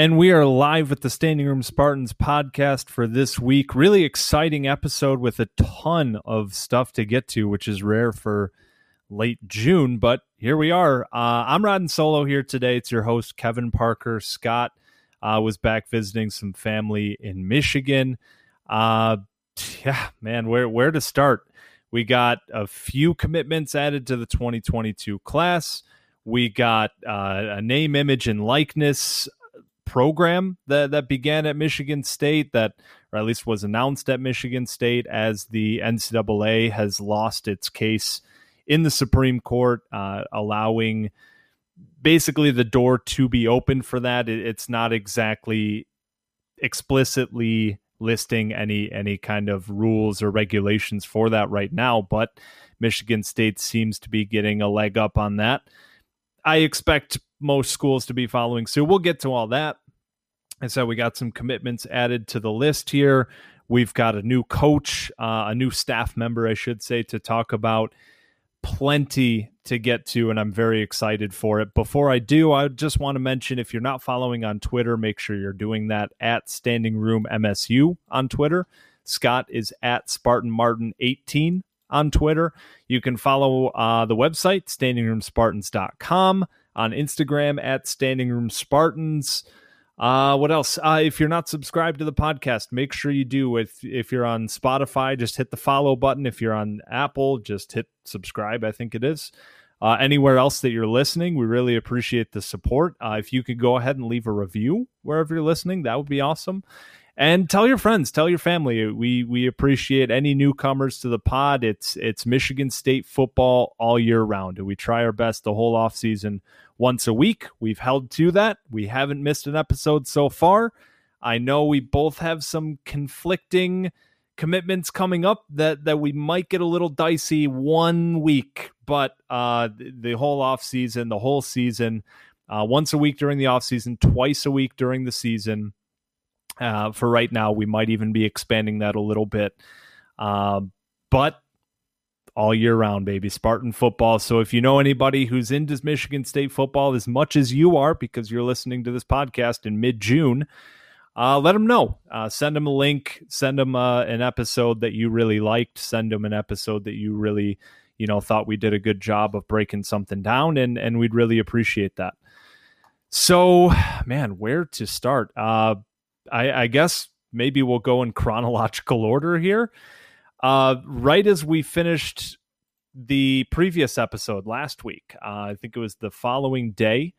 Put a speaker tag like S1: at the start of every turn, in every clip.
S1: And we are live with the Standing Room Spartans podcast for this week. Really exciting episode with a ton of stuff to get to, which is rare for late June, but here we are. Uh, I'm riding solo here today. It's your host, Kevin Parker. Scott uh, was back visiting some family in Michigan. Uh, yeah, man, where, where to start? We got a few commitments added to the 2022 class. We got uh, a name, image, and likeness program that that began at Michigan State that or at least was announced at Michigan State as the NCAA has lost its case in the Supreme Court, uh, allowing basically the door to be open for that. It, it's not exactly explicitly listing any any kind of rules or regulations for that right now, but Michigan State seems to be getting a leg up on that. I expect most schools to be following suit. We'll get to all that. And so we got some commitments added to the list here. We've got a new coach, uh, a new staff member, I should say, to talk about. Plenty to get to, and I'm very excited for it. Before I do, I just want to mention if you're not following on Twitter, make sure you're doing that at Standing Room MSU on Twitter. Scott is at Spartan Martin 18 on Twitter. You can follow uh, the website, standingroomspartans.com, on Instagram at Standing Room Spartans. Uh, what else? Uh, if you're not subscribed to the podcast, make sure you do. If if you're on Spotify, just hit the follow button. If you're on Apple, just hit subscribe. I think it is. Uh, anywhere else that you're listening, we really appreciate the support. Uh, if you could go ahead and leave a review wherever you're listening, that would be awesome. And tell your friends, tell your family. We we appreciate any newcomers to the pod. It's it's Michigan State football all year round, and we try our best the whole off season once a week. We've held to that. We haven't missed an episode so far. I know we both have some conflicting commitments coming up that that we might get a little dicey one week, but uh, the, whole off season, the whole season, uh, once a week during the off season, twice a week during the season. Uh, for right now, we might even be expanding that a little bit. Uh, but all year round, baby. Spartan football. So if you know anybody who's into Michigan State football as much as you are, because you're listening to this podcast in mid June, uh, let them know. Uh, send them a link. Send them uh, an episode that you really liked. Send them an episode that you really, you know, thought we did a good job of breaking something down, and and we'd really appreciate that. So, man, where to start? I, I guess maybe we'll go in chronological order here. Uh, right as we finished the previous episode last week, uh, I think it was the following day,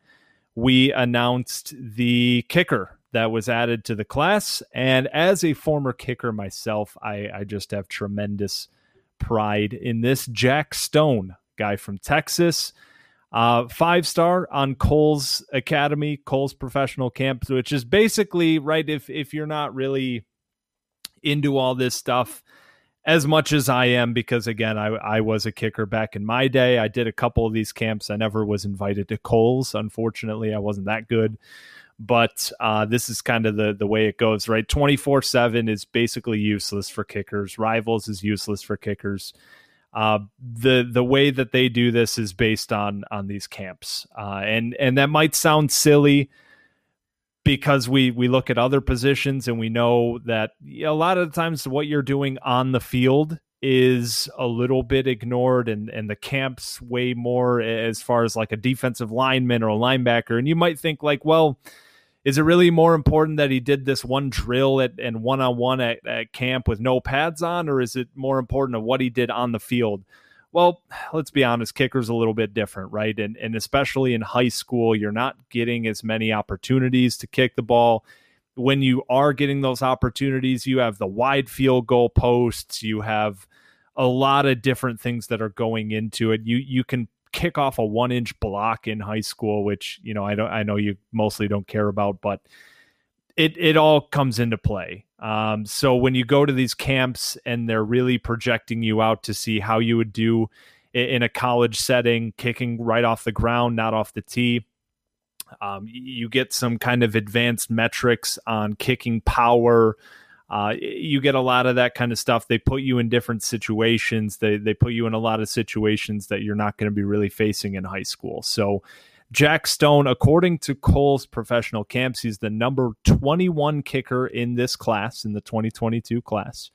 S1: we announced the kicker that was added to the class. And as a former kicker myself, I, I just have tremendous pride in this. Jack Stone, guy from Texas, uh, five star on Kohl's Academy, Kohl's professional camp, which is basically right. If if you're not really into all this stuff, as much as I am because again I, I was a kicker back in my day. I did a couple of these camps. I never was invited to Kohl's. Unfortunately, I wasn't that good. But uh, this is kind of the the way it goes, right? Twenty four seven is basically useless for kickers. Rivals is useless for kickers. Uh, the the way that they do this is based on on these camps, uh, and and that might sound silly because we we look at other positions and we know that a lot of the times what you're doing on the field is a little bit ignored and and the camps way more as far as like a defensive lineman or a linebacker. And you might think like well is it really more important that he did this one drill at, and one-on-one at, at camp with no pads on or is it more important of what he did on the field? Well let's be honest kicker's a little bit different right? And, and especially in high school you're not getting as many opportunities to kick the ball. When you are getting those opportunities you have the wide field goal posts you have a lot of different things that are going into it. You you can kick off a one inch block in high school, which you know I don't I know you mostly don't care about, but it it all comes into play. Um, so when you go to these camps and they're really projecting you out to see how you would do in a college setting, kicking right off the ground, not off the tee. Um, you get some kind of advanced metrics on kicking power, uh, you get a lot of that kind of stuff. They put you in different situations. They they put you in a lot of situations that you're not going to be really facing in high school. So Jack Stone, according to Kohl's professional camps, he's the number 21 kicker in this class, in the 2022 class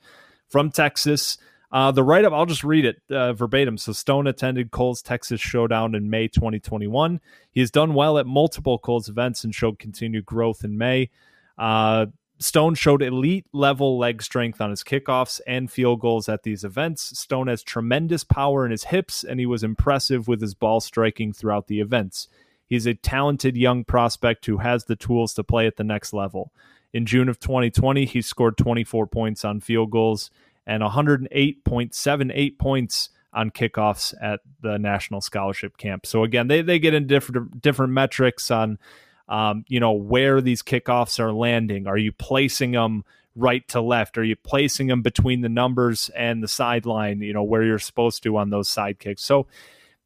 S1: from Texas. Uh, the write up, I'll just read it uh, verbatim. So, Stone attended Kohl's Texas Showdown in May 2021. He has done well at multiple Kohl's events and showed continued growth in May. Uh, Stone showed elite level leg strength on his kickoffs and field goals at these events. Stone has tremendous power in his hips, and he was impressive with his ball striking throughout the events. He's a talented young prospect who has the tools to play at the next level. In June of 2020, he scored 24 points on field goals and 108.78 points on kickoffs at the National Scholarship Camp. So again, they, they get in different different metrics on um, you know, where these kickoffs are landing. Are you placing them right to left? Are you placing them between the numbers and the sideline, you know, where you're supposed to on those side kicks? So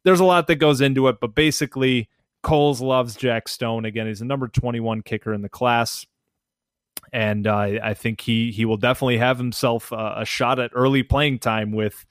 S1: there's a lot that goes into it, but basically, Kohl's loves Jack Stone. Again, he's the number 21 kicker in the class. And uh, I think he he will definitely have himself a shot at early playing time with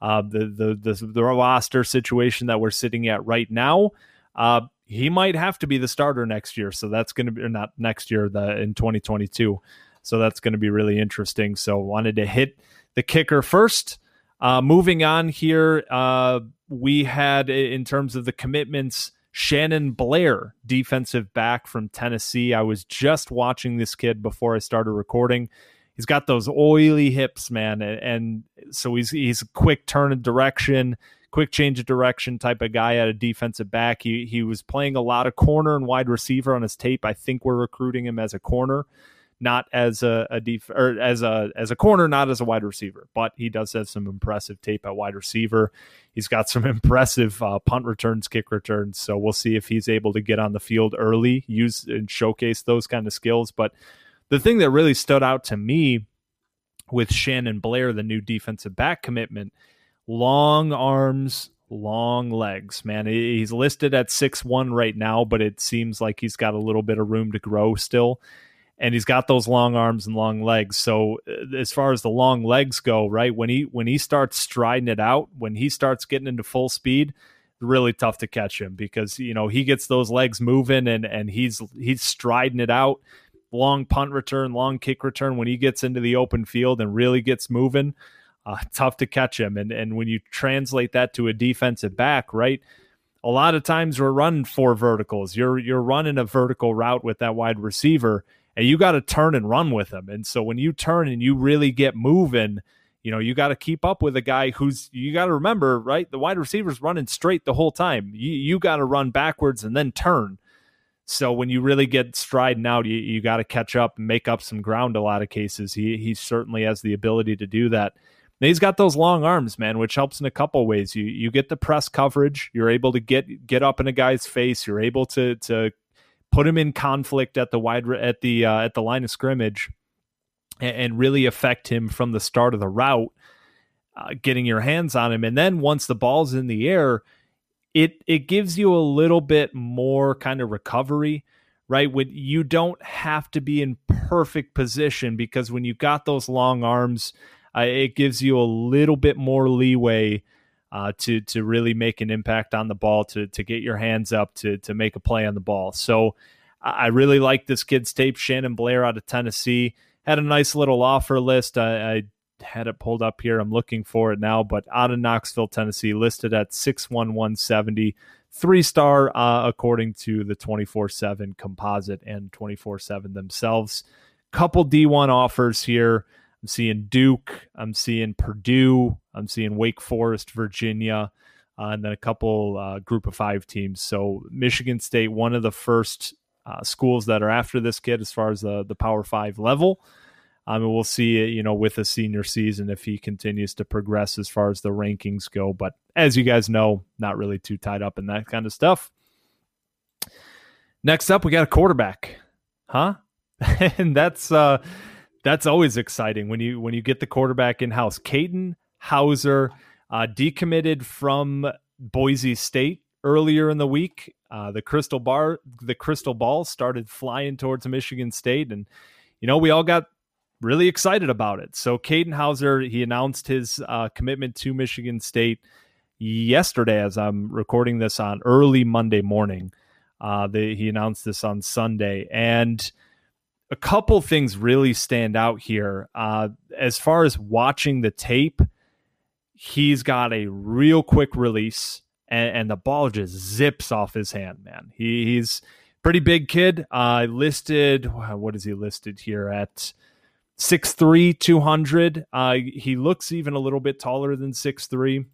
S1: uh, the, the the the roster situation that we're sitting at right now. Uh, he might have to be the starter next year. So that's going to be not next year, the in 2022. So that's going to be really interesting. So wanted to hit the kicker first. Uh, moving on here, uh, we had in terms of the commitments. Shannon Blair, defensive back from Tennessee. I was just watching this kid before I started recording. He's got those oily hips, man, and, and so he's he's a quick turn of direction quick change of direction type of guy at a defensive back. He he was playing a lot of corner and wide receiver on his tape. I think we're recruiting him as a corner, not as a, a def or as a as a corner, not as a wide receiver. But he does have some impressive tape at wide receiver. He's got some impressive uh, punt returns, kick returns. So we'll see if he's able to get on the field early, use and showcase those kind of skills. But the thing that really stood out to me with Shannon Blair, the new defensive back commitment long arms, long legs, man. He's listed at six one right now, but it seems like he's got a little bit of room to grow still. And he's got those long arms and long legs. So uh, as far as the long legs go, right when he when he starts striding it out, when he starts getting into full speed, really tough to catch him because you know he gets those legs moving and and he's he's striding it out. Long punt return, long kick return when he gets into the open field and really gets moving uh, tough to catch him. And and when you translate that to a defensive back, right? A lot of times we're running four verticals. You're you're running a vertical route with that wide receiver, and you got to turn and run with him. And so when you turn and you really get moving, you know you got to keep up with a guy who's you got to remember, right? The wide receiver's running straight the whole time. You you got to run backwards and then turn. So when you really get striding out, you, you got to catch up and make up some ground. A lot of cases, he he certainly has the ability to do that he's got those long arms, man, which helps in a couple ways. You you get the press coverage. You're able to get get up in a guy's face. You're able to to put him in conflict at the wide at the uh, at the line of scrimmage, and, and, really affect him from the start of the route. Uh, getting your hands on him, and then once the ball's in the air, it it gives you a little bit more kind of recovery right? When you don't have to be in perfect position because when you got those long arms, uh, it gives you a little bit more leeway uh, to to really make an impact on the ball, to to get your hands up, to to make a play on the ball. So I really like this kid's tape. Shannon Blair out of Tennessee had a nice little offer list. I, I had it pulled up here. I'm looking for it now, but out of Knoxville, Tennessee, listed at 61170, three star uh, according to the 24 7 composite and 24 7 themselves. Couple D1 offers here. I'm seeing Duke, I'm seeing Purdue, I'm seeing Wake Forest, Virginia, uh, and then a couple uh, group of five teams. So Michigan State, one of the first uh, schools that are after this kid as far as the the Power Five level. Um, and we'll see, you know, with a senior season if he continues to progress as far as the rankings go. But as you guys know, not really too tied up in that kind of stuff. Next up, we got a quarterback, huh? and that's uh, that's always exciting when you when you get the quarterback in house. Katin Houser uh, decommitted from Boise State earlier in the week. Uh, the crystal bar, the crystal ball started flying towards Michigan State, and you know we all got really excited about it. So Katin Houser, he announced his uh, commitment to Michigan State yesterday, as I'm recording this on early Monday morning. Uh, he announced this on Sunday, and a couple things really stand out here. Uh, as far as watching the tape, he's got a real quick release and, and the ball just zips off his hand, man. He, he's pretty big kid. Uh, listed, what is he listed here at? 6'3, 200. Uh, he looks even a little bit taller than 6'3.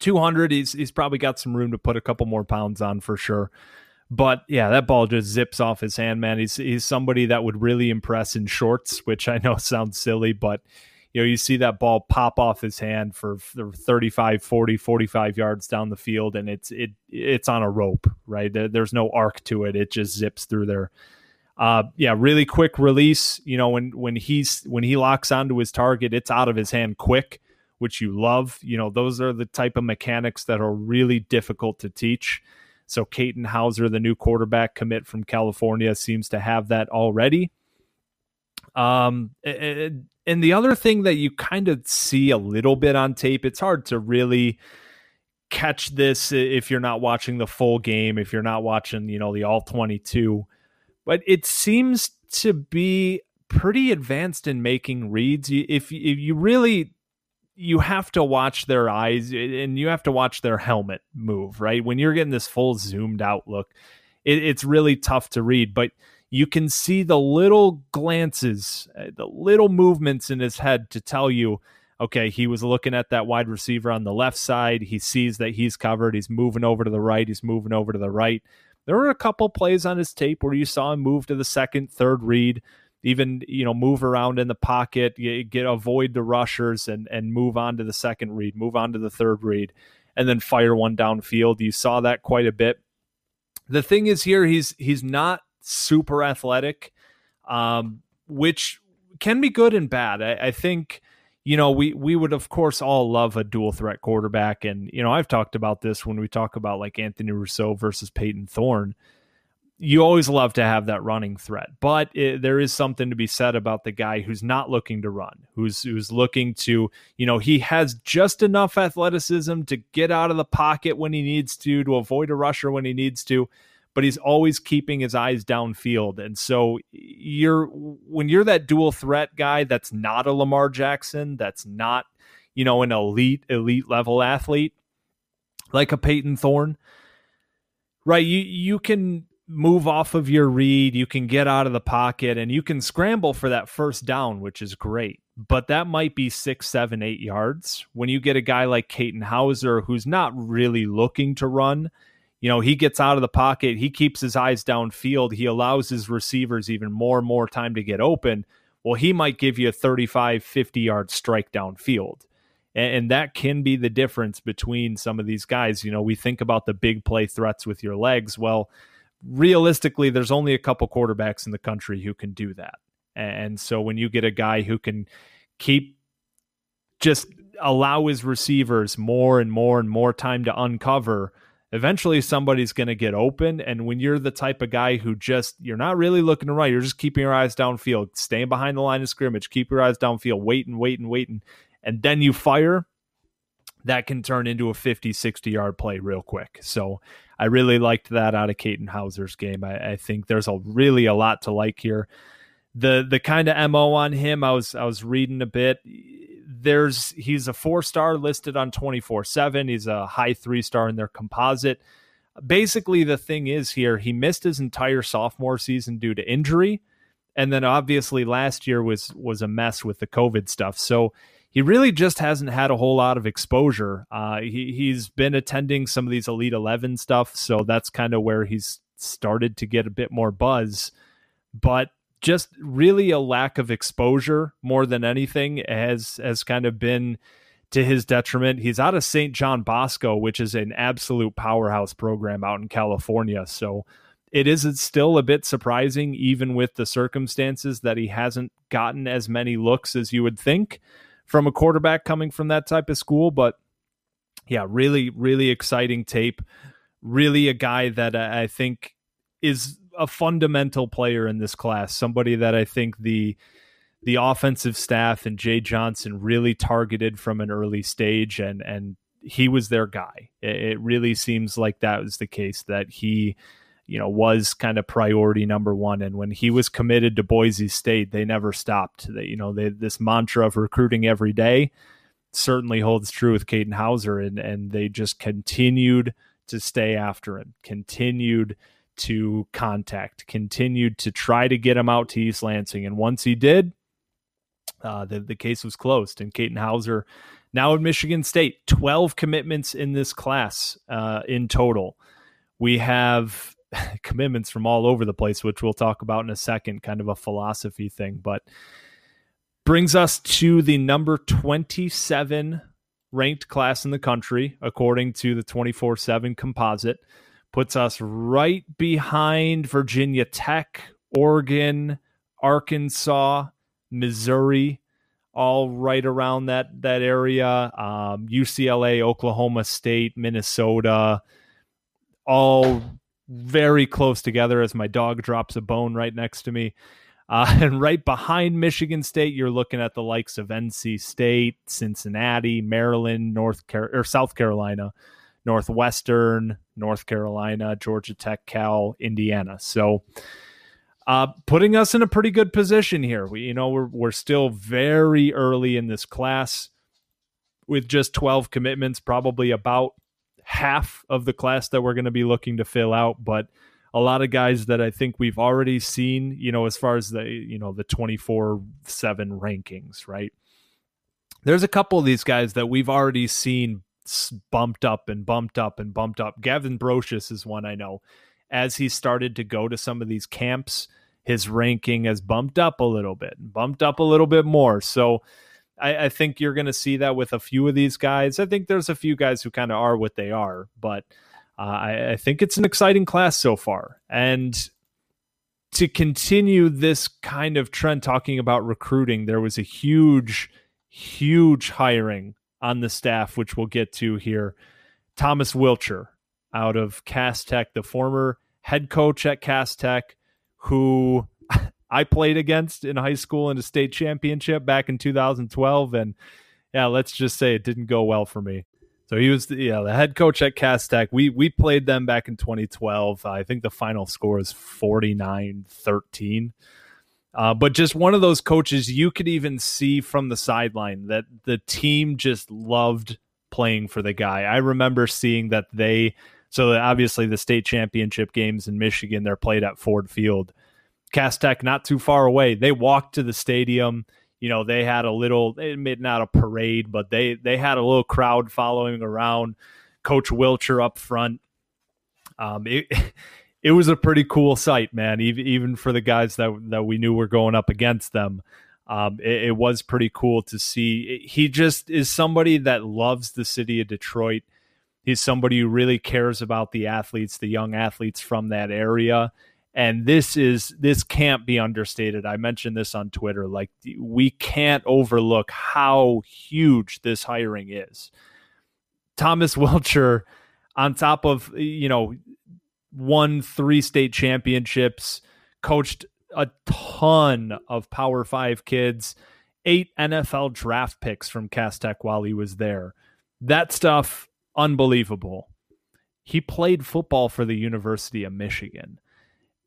S1: 200, he's, he's probably got some room to put a couple more pounds on for sure. But yeah, that ball just zips off his hand, man. He's he's somebody that would really impress in shorts, which I know sounds silly, but you know, you see that ball pop off his hand for, for 35, 40, 45 yards down the field, and it's it it's on a rope, right? There, there's no arc to it. It just zips through there. Uh, yeah, really quick release. You know, when when he's when he locks onto his target, it's out of his hand quick, which you love. You know, those are the type of mechanics that are really difficult to teach. So Katin Houser, the new quarterback commit from California, seems to have that already. Um, and the other thing that you kind of see a little bit on tape, it's hard to really catch this if you're not watching the full game, if you're not watching, you know, the all 22. But it seems to be pretty advanced in making reads. If, if you really you have to watch their eyes and you have to watch their helmet move, right? When you're getting this full zoomed out look, it, it's really tough to read. But you can see the little glances, uh, the little movements in his head to tell you, okay, he was looking at that wide receiver on the left side. He sees that he's covered. He's moving over to the right. He's moving over to the right. There were a couple plays on his tape where you saw him move to the second, third read, even you know move around in the pocket, get avoid the rushers, and and move on to the second read, move on to the third read, and then fire one downfield. You saw that quite a bit. The thing is here, he's he's not super athletic, um, which can be good and bad. I, I think you know, we we would of course all love a dual threat quarterback, and you know, I've talked about this when we talk about like Anthony Russo versus Payton Thorne. You always love to have that running threat, but it, there is something to be said about the guy who's not looking to run, who's who's looking to, you know, he has just enough athleticism to get out of the pocket when he needs to, to avoid a rusher when he needs to, but he's always keeping his eyes downfield. And so you're when you're that dual threat guy that's not a Lamar Jackson, that's not, you know, an elite, elite level athlete, like a Payton Thorne, right? You you can move off of your read, you can get out of the pocket, and you can scramble for that first down, which is great. But that might be six, seven, eight yards. When you get a guy like Katin Houser, who's not really looking to run, you know, he gets out of the pocket, he keeps his eyes downfield, he allows his receivers even more and more time to get open. Well, he might give you a 35, 50 yard strike downfield. And, and that can be the difference between some of these guys. You know, we think about the big play threats with your legs. Well, realistically, there's only a couple quarterbacks in the country who can do that. And so when you get a guy who can keep just allow his receivers more and more and more time to uncover, eventually somebody's going to get open. And when you're the type of guy who just, you're not really looking to you're just keeping your eyes downfield, staying behind the line of scrimmage, keep your eyes downfield, waiting, waiting, waiting, and then you fire, that can turn into a 50, 60 yard play real quick. So I really liked that out of Katin Houser's game. I, I think there's a really a lot to like here. The the kind of MO on him, I was I was reading a bit there's he's a four star listed on 24 7. He's a high three star in their composite. Basically, the thing is here, he missed his entire sophomore season due to injury. And then obviously last year was was a mess with the COVID stuff. So he really just hasn't had a whole lot of exposure. Uh, he, he's been attending some of these Elite 11 stuff. So that's kind of where he's started to get a bit more buzz. But just really a lack of exposure more than anything has has kind of been to his detriment. He's out of St. John Bosco, which is an absolute powerhouse program out in California. So it is still a bit surprising, even with the circumstances, that he hasn't gotten as many looks as you would think from a quarterback coming from that type of school. But yeah, really, really exciting tape. Really a guy that I think is a fundamental player in this class, somebody that I think the the offensive staff and Jay Johnson really targeted from an early stage, and and he was their guy. It, really seems like that was the case that he, you know, was kind of priority number one. And when he was committed to Boise State, they never stopped. They, you know, they, this mantra of recruiting every day certainly holds true with Katin Houser, and and they just continued to stay after him, continued to contact, continued to try to get him out to East Lansing. And once he did, uh, the, the case was closed. And Katin Houser, now at Michigan State, 12 commitments in this class uh, in total. We have commitments from all over the place, which we'll talk about in a second, kind of a philosophy thing. But brings us to the number 27 ranked class in the country, according to the 24 7 composite puts us right behind Virginia Tech, Oregon, Arkansas, Missouri, all right around that that area. Um, UCLA, Oklahoma State, Minnesota, all very close together. As my dog drops a bone right next to me. Uh, and right behind Michigan State, you're looking at the likes of NC State, Cincinnati, Maryland, North Car- or South Carolina, Northwestern, North Carolina, Georgia Tech, Cal, Indiana. So, uh, putting us in a pretty good position here. We, you know, we're we're still very early in this class with just 12 commitments, probably about half of the class that we're going to be looking to fill out, but a lot of guys that I think we've already seen, you know, as far as the, you know, the 24/7 rankings, right? There's a couple of these guys that we've already seen bumped up and bumped up and bumped up. Gavin Broscious is one I know. As he started to go to some of these camps, his ranking has bumped up a little bit, bumped up a little bit more. So I, I think you're going to see that with a few of these guys. I think there's a few guys who kind of are what they are, but uh, I, I think it's an exciting class so far. And to continue this kind of trend, talking about recruiting, there was a huge, huge hiring on the staff, which we'll get to here. Thomas Wilcher out of Cass Tech, the former head coach at Cass Tech, who I played against in high school in a state championship back in 2012. And yeah, let's just say it didn't go well for me. So he was, the, yeah, the head coach at Cass Tech. We we played them back in 2012. I think the final score is 49-13. Uh, but just one of those coaches you could even see from the sideline that the team just loved playing for the guy. I remember seeing that they so obviously the state championship games in Michigan they're played at Ford Field. Cass Tech not too far away. They walked to the stadium. You know, they had a little made not a parade, but they they had a little crowd following around. Coach Wilcher up front. Um, it, it was a pretty cool sight, man. Even even for the guys that that we knew were going up against them, um, it, it, was pretty cool to see. He just is somebody that loves the city of Detroit. He's somebody who really cares about the athletes, the young athletes from that area. And this is this can't be understated. I mentioned this on Twitter. Like we can't overlook how huge this hiring is. Thomas Wilcher, on top of you know won three state championships, coached a ton of Power Five kids, eight NFL draft picks from Cass Tech while he was there. That stuff, unbelievable. He played football for the University of Michigan.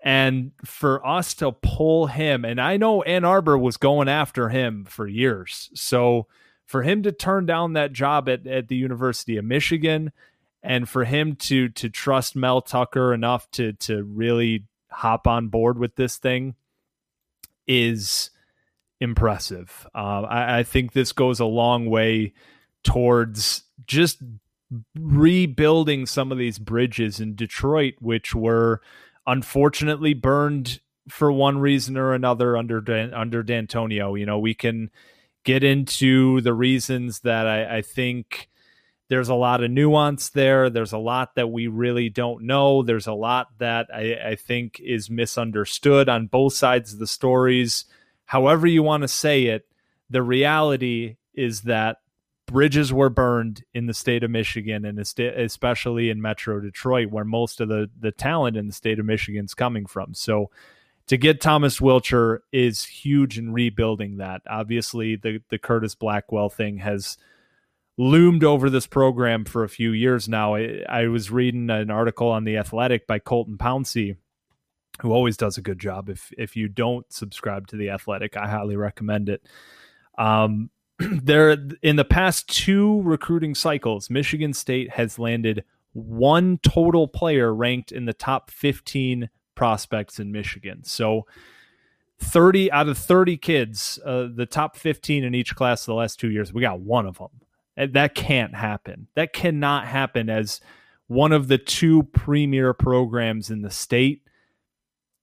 S1: And for us to pull him, and I know Ann Arbor was going after him for years. So for him to turn down that job at, at the University of Michigan and for him to to trust Mel Tucker enough to to really hop on board with this thing is impressive. Uh, I, I think this goes a long way towards just rebuilding some of these bridges in Detroit, which were unfortunately burned for one reason or another under under Dantonio. You know, we can get into the reasons that I, I think there's a lot of nuance there. There's a lot that we really don't know. There's a lot that I, I think is misunderstood on both sides of the stories. However, you want to say it, the reality is that bridges were burned in the state of Michigan and especially in Metro Detroit, where most of the the talent in the state of Michigan is coming from. So to get Thomas Wilcher is huge in rebuilding that. Obviously, the the Curtis Blackwell thing has loomed over this program for a few years now. I, I was reading an article on the Athletic by Colton Pouncy, who always does a good job. If if you don't subscribe to the Athletic, I highly recommend it. Um, there in the past two recruiting cycles, Michigan State has landed one total player ranked in the top 15 prospects in Michigan. So 30 out of 30 kids, uh, the top 15 in each class the last two years, we got one of them. And that can't happen. That cannot happen as one of the two premier programs in the state.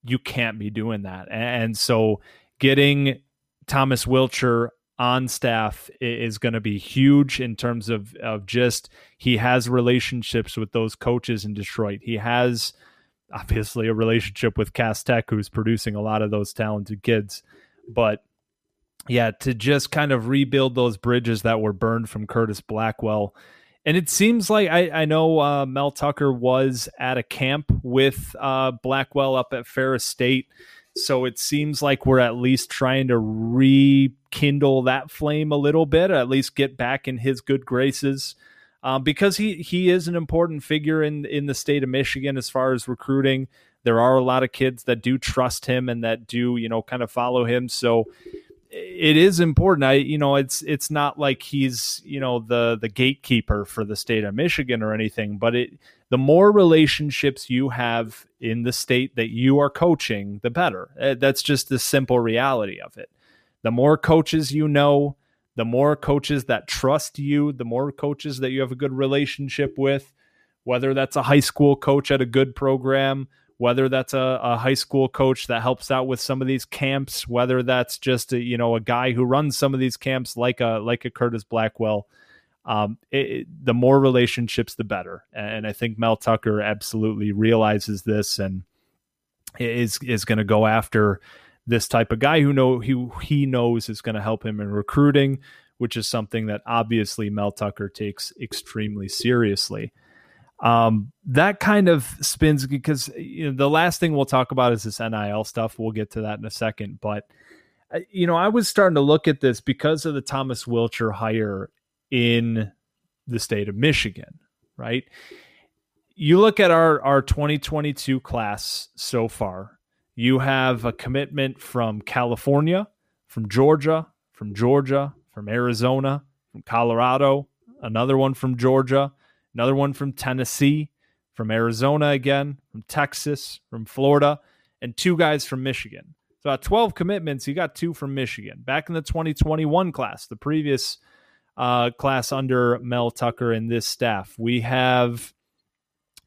S1: You can't be doing that. And so getting Thomas Wilcher on staff is going to be huge in terms of of just he has relationships with those coaches in Detroit. He has obviously a relationship with Cass Tech, who's producing a lot of those talented kids. But yeah, to just kind of rebuild those bridges that were burned from Curtis Blackwell. And it seems like I, I know uh, Mel Tucker was at a camp with uh, Blackwell up at Ferris State so it seems like we're at least trying to rekindle that flame a little bit, at least get back in his good graces. Um, because he he is an important figure in in the state of Michigan as far as recruiting. There are a lot of kids that do trust him and that do you know kind of follow him. So it is important. I you know it's it's not like he's you know the the gatekeeper for the state of Michigan or anything, but it the more relationships you have in the state that you are coaching, the better. Uh, that's just the simple reality of it. The more coaches you know, the more coaches that trust you, the more coaches that you have a good relationship with, whether that's a high school coach at a good program, whether that's a, a high school coach that helps out with some of these camps, whether that's just a, you know a guy who runs some of these camps like a like a Curtis Blackwell um, it, the more relationships, the better. And I think Mel Tucker absolutely realizes this and is is going to go after this type of guy who know who he knows is going to help him in recruiting, which is something that obviously Mel Tucker takes extremely seriously. Um, that kind of spins because you know, the last thing we'll talk about is this NIL stuff. We'll get to that in a second, but uh, you know, I was starting to look at this because of the Thomas Wilcher hire in the state of Michigan, right? You look at our our 2022 class so far. You have a commitment from California, from Georgia, from Georgia, from Arizona, from Colorado, another one from Georgia, another one from Tennessee, from Arizona again, from Texas, from Florida, and two guys from Michigan. So at 12 commitments, you got two from Michigan. Back in the 2021 class, the previous uh, class under Mel Tucker and this staff. We have.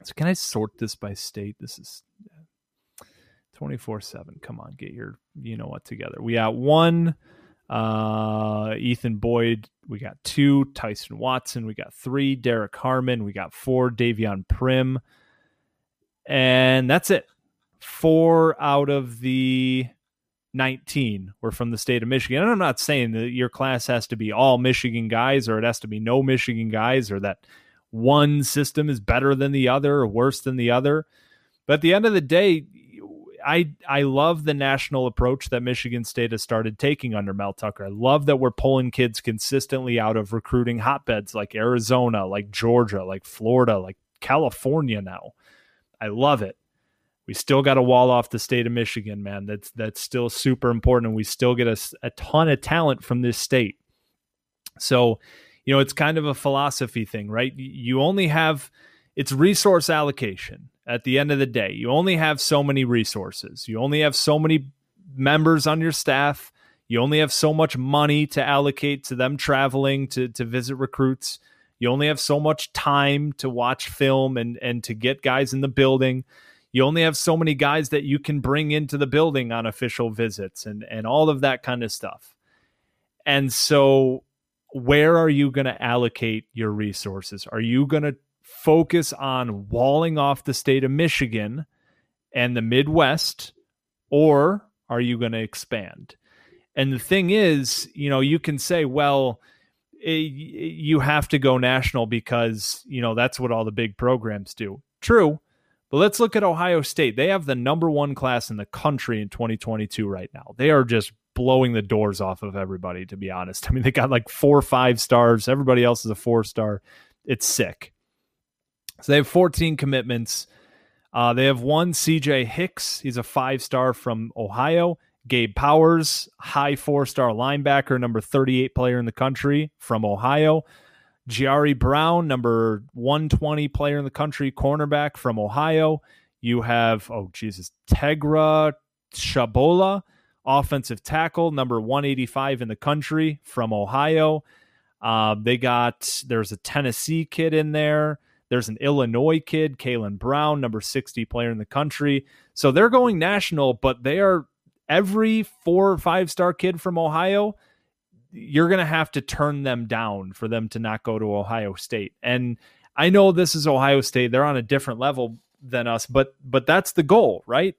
S1: So can I sort this by state? This is 24 7. Come on, get your you know what together. We got one uh, Ethan Boyd. We got two Tyson Watson. We got three Derrick Harmon. We got four Davion Prim. And that's it. Four out of the 19 were from the state of Michigan. And I'm not saying that your class has to be all Michigan guys or it has to be no Michigan guys or that one system is better than the other or worse than the other. But at the end of the day, I I love the national approach that Michigan State has started taking under Mel Tucker. I love that we're pulling kids consistently out of recruiting hotbeds like Arizona, like Georgia, like Florida, like California now. I love it we still got to wall off the state of Michigan, man. That's that's still super important, and we still get a, a ton of talent from this state. So, you know, it's kind of a philosophy thing, right? You only have it's resource allocation at the end of the day. You only have so many resources. You only have so many members on your staff. You only have so much money to allocate to them traveling to to visit recruits. You only have so much time to watch film and and to get guys in the building. You only have so many guys that you can bring into the building on official visits and and all of that kind of stuff. And so where are you going to allocate your resources? Are you going to focus on walling off the state of Michigan and the Midwest, or are you going to expand? And the thing is, you know, you can say, well, it, you have to go national because, you know, that's what all the big programs do. True. But let's look at Ohio State. They have the number one class in the country in 2022 right now. They are just blowing the doors off of everybody, to be honest. I mean, they got like four five stars. Everybody else is a four star. It's sick. So they have 14 commitments. Uh, they have one CJ Hicks. He's a five star from Ohio. Gabe Powers, high four star linebacker, number 38 player in the country from Ohio. Jyaire Brown, number 120 player in the country, cornerback from Ohio. You have, oh, Jesus, Tegra Tshabola, offensive tackle, number 185 in the country from Ohio. Uh, they got, there's a Tennessee kid in there. There's an Illinois kid, Kaleb Brown, number 60 player in the country. So they're going national, but they are every four or five star kid from Ohio. You're going to have to turn them down for them to not go to Ohio State. And I know this is Ohio State. They're on a different level than us, but but that's the goal, right?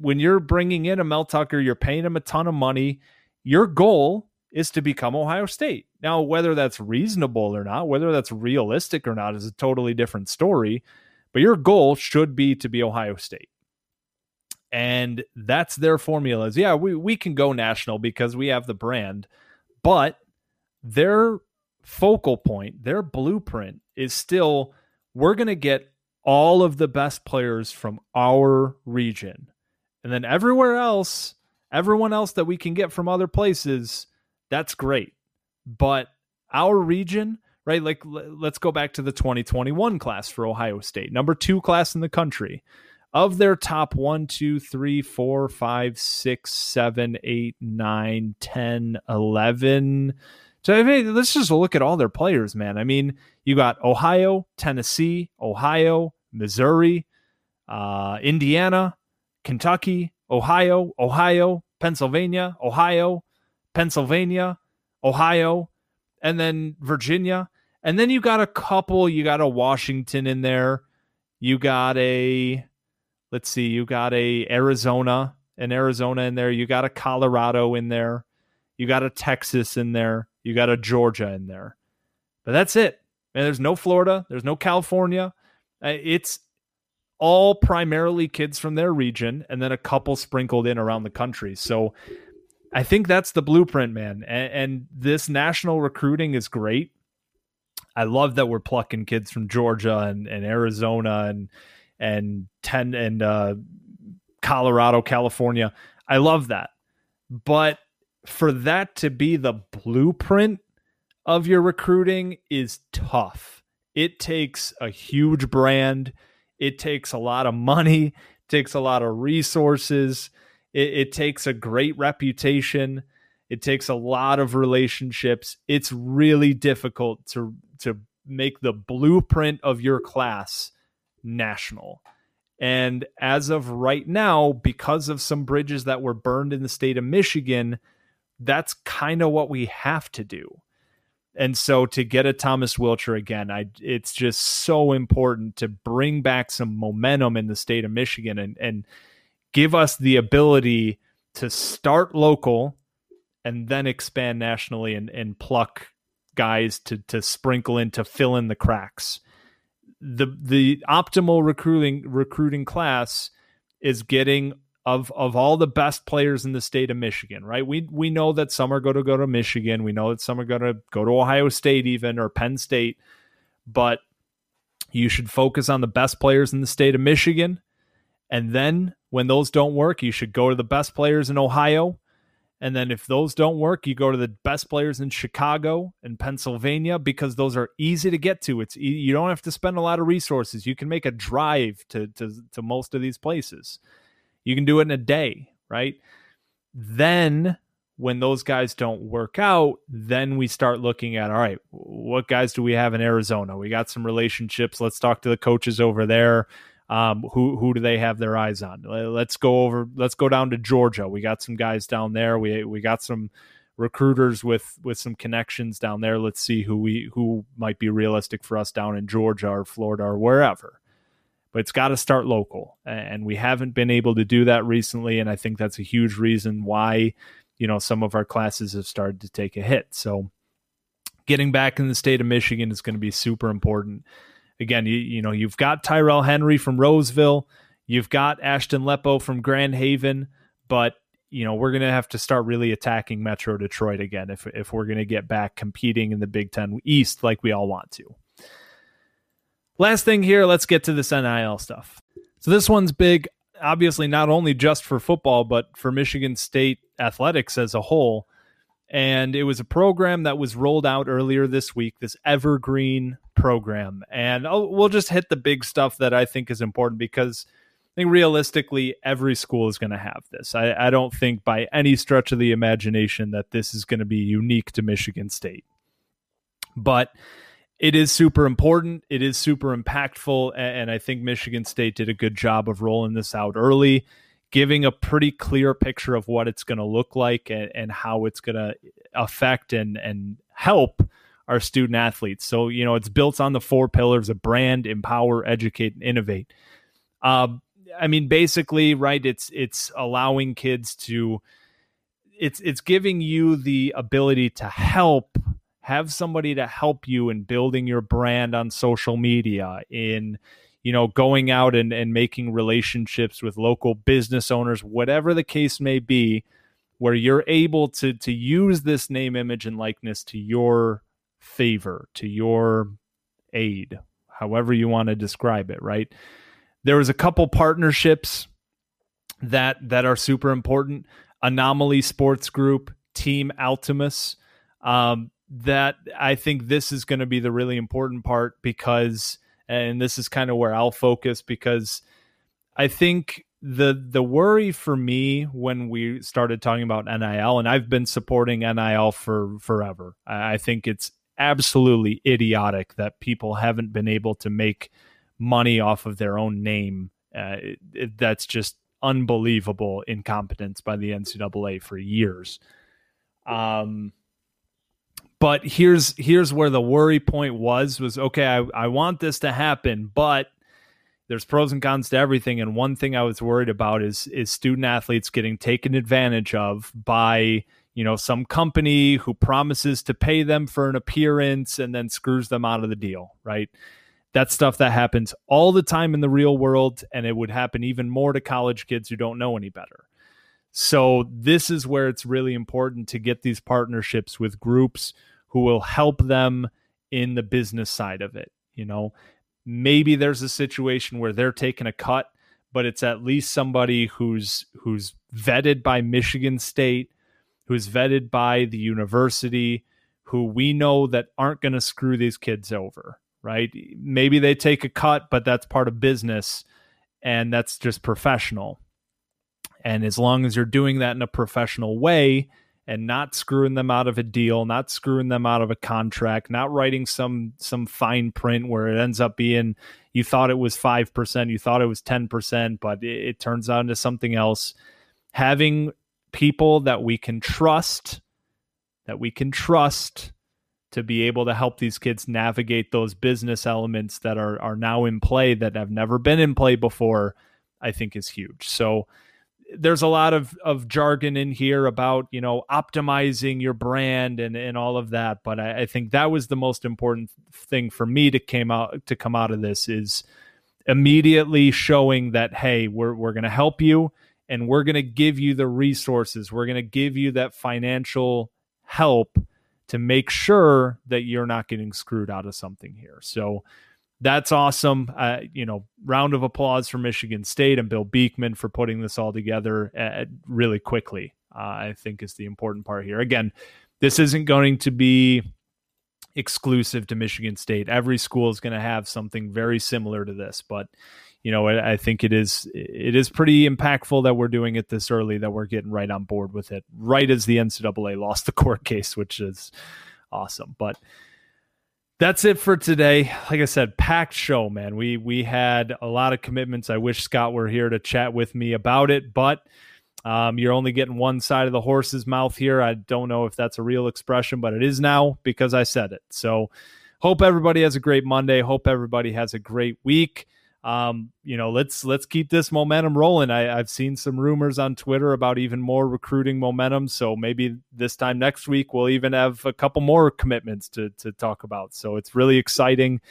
S1: when you're bringing in a Mel Tucker, you're paying him a ton of money. Your goal is to become Ohio State. Now, whether that's reasonable or not, whether that's realistic or not, is a totally different story. But your goal should be to be Ohio State. And that's their formula is yeah, we, we can go national because we have the brand, but their focal point, their blueprint is still we're going to get all of the best players from our region and then everywhere else, everyone else that we can get from other places, that's great. But our region, right? Like, let's go back to the 2021 class for Ohio State, number two class in the country. Of their top one, two, three, four, five, six, seven, eight, nine, 10, 11. So I mean, let's just look at all their players, man. I mean, you got Ohio, Tennessee, Ohio, Missouri, uh, Indiana, Kentucky, Ohio, Ohio, Pennsylvania, Ohio, Pennsylvania, Ohio, and then Virginia. And then you got a couple, you got a Washington in there. You got a let's see, you got a Arizona, an Arizona in there. You got a Colorado in there. You got a Texas in there. You got a Georgia in there. But that's it. And there's no Florida, there's no California. Uh, it's all primarily kids from their region and then a couple sprinkled in around the country. So I think that's the blueprint, man. And, and, this national recruiting is great. I love that we're plucking kids from Georgia and, and Arizona and and ten and uh, Colorado, California. I love that. But for that to be the blueprint of your recruiting is tough. It takes a huge brand it takes a lot of money, it takes a lot of resources, it, it takes a great reputation, it takes a lot of relationships. It's really difficult to to make the blueprint of your class national. And as of right now, because of some bridges that were burned in the state of Michigan, that's kind of what we have to do. And so to get a Thomas Wilcher again, I it's just so important to bring back some momentum in the state of Michigan and and give us the ability to start local and then expand nationally and, and pluck guys to to sprinkle in to fill in the cracks. The the optimal recruiting recruiting class is getting of of all the best players in the state of Michigan, right? We we know that some are going to go to Michigan. We know that some are going to go to Ohio State even or Penn State, but you should focus on the best players in the state of Michigan. And then when those don't work, you should go to the best players in Ohio. And then if those don't work, you go to the best players in Chicago and Pennsylvania because those are easy to get to. It's you don't have to spend a lot of resources. You can make a drive to to to most of these places. You can do it in a day, right? Then when those guys don't work out, then we start looking at all right, what guys do we have in Arizona? We got some relationships. Let's talk to the coaches over there. Um, who who do they have their eyes on? Let's go over. Let's go down to Georgia. We got some guys down there. We we got some recruiters with with some connections down there. Let's see who we who might be realistic for us down in Georgia or Florida or wherever. But it's got to start local, and we haven't been able to do that recently. And I think that's a huge reason why you know some of our classes have started to take a hit. So getting back in the state of Michigan is going to be super important again, you, you know, you've got Tyrell Henry from Roseville, you've got Ashton Lepo from Grand Haven, but you know, we're going to have to start really attacking Metro Detroit again if if we're going to get back competing in the Big 10 East like we all want to. Last thing here, let's get to this NIL stuff. So this one's big, obviously not only just for football, but for Michigan State athletics as a whole. And it was a program that was rolled out earlier this week, this evergreen program. And I'll, we'll just hit the big stuff that I think is important because I think realistically, every school is going to have this. I, I don't think by any stretch of the imagination that this is going to be unique to Michigan State. But it is super important. It is super impactful. And I think Michigan State did a good job of rolling this out early, giving a pretty clear picture of what it's going to look like and, and how it's going to affect and, and help our student athletes. So, you know, it's built on the four pillars of brand, empower, educate, and innovate. Um, I mean, basically, right? It's it's allowing kids to it's it's giving you the ability to help have somebody to help you in building your brand on social media in you know going out and, and making relationships with local business owners whatever the case may be where you're able to to use this name image and likeness to your favor, to your aid, however you want to describe it, right? There was a couple partnerships that that are super important. Anomaly Sports Group, Team Altimus. Um, that I think this is going to be the really important part because, and this is kind of where I'll focus because I think the the worry for me when we started talking about NIL, and I've been supporting NIL for forever. I think it's absolutely idiotic that people haven't been able to make money off of their own name. Uh, it, it, that's just unbelievable incompetence by the NCAA for years. Um, but here's here's where the worry point was was okay. I, I want this to happen, but there's pros and cons to everything. And one thing I was worried about is is student athletes getting taken advantage of by you know, some company who promises to pay them for an appearance and then screws them out of the deal, right? That's stuff that happens all the time in the real world, and it would happen even more to college kids who don't know any better. So, this is where it's really important to get these partnerships with groups who will help them in the business side of it. You know, maybe there's a situation where they're taking a cut, but it's at least somebody who's who's vetted by Michigan State who's vetted by the university, who we know that aren't going to screw these kids over, right? Maybe they take a cut, but that's part of business and that's just professional. And as long as you're doing that in a professional way and not screwing them out of a deal, not screwing them out of a contract, not writing some some fine print where it ends up being you thought it was 5%, you thought it was 10%, but it, it turns out into something else. Having people that we can trust, that we can trust to be able to help these kids navigate those business elements that are are now in play that have never been in play before, I think is huge. So there's a lot of, of jargon in here about you know optimizing your brand and, and all of that but I, I think that was the most important thing for me to came out to come out of this is immediately showing that hey we're, we're going to help you and we're going to give you the resources. We're going to give you that financial help to make sure that you're not getting screwed out of something here. So that's awesome. Uh, you know, round of applause for Michigan State and Bill Beekman for putting this all together uh, really quickly. uh, I think is the important part here. Again, this isn't going to be exclusive to Michigan State. Every school is going to have something very similar to this, but you know, I, think it is it is pretty impactful that we're doing it this early, that we're getting right on board with it, right as the NCAA lost the court case, which is awesome. But that's it for today. Like I said, packed show, man. We we had a lot of commitments. I wish Scott were here to chat with me about it, but um, you're only getting one side of the horse's mouth here. I don't know if that's a real expression, but it is now because I said it. So, hope everybody has a great Monday. Hope everybody has a great week. Um, you know, let's let's keep this momentum rolling. I, I've seen some rumors on Twitter about even more recruiting momentum. So maybe this time next week we'll even have a couple more commitments to to talk about. So it's really exciting.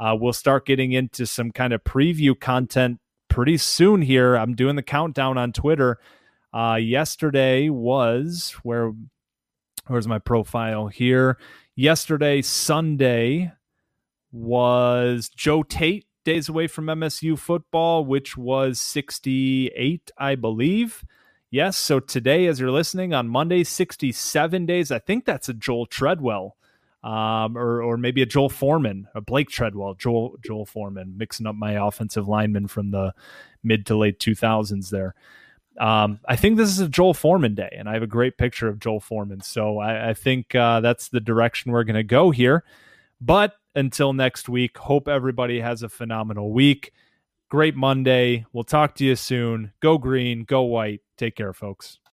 S1: Uh, we'll start getting into some kind of preview content pretty soon here. I'm doing the countdown on Twitter. Uh, yesterday was where where's my profile here? Yesterday, Sunday, was Joe Tate days away from MSU football, which was 68, I believe. Yes, so today, as you're listening on Monday, 67 days. I think that's a Joel Treadwell, um, or or maybe a Joel Foreman, a Blake Treadwell, Joel Joel Foreman, mixing up my offensive lineman from the mid to late 2000s there. Um, I think this is a Joel Foreman day, and I have a great picture of Joel Foreman. So I, I think uh, that's the direction we're going to go here. But until next week, hope everybody has a phenomenal week. Great Monday. We'll talk to you soon. Go green, go white. Take care, folks.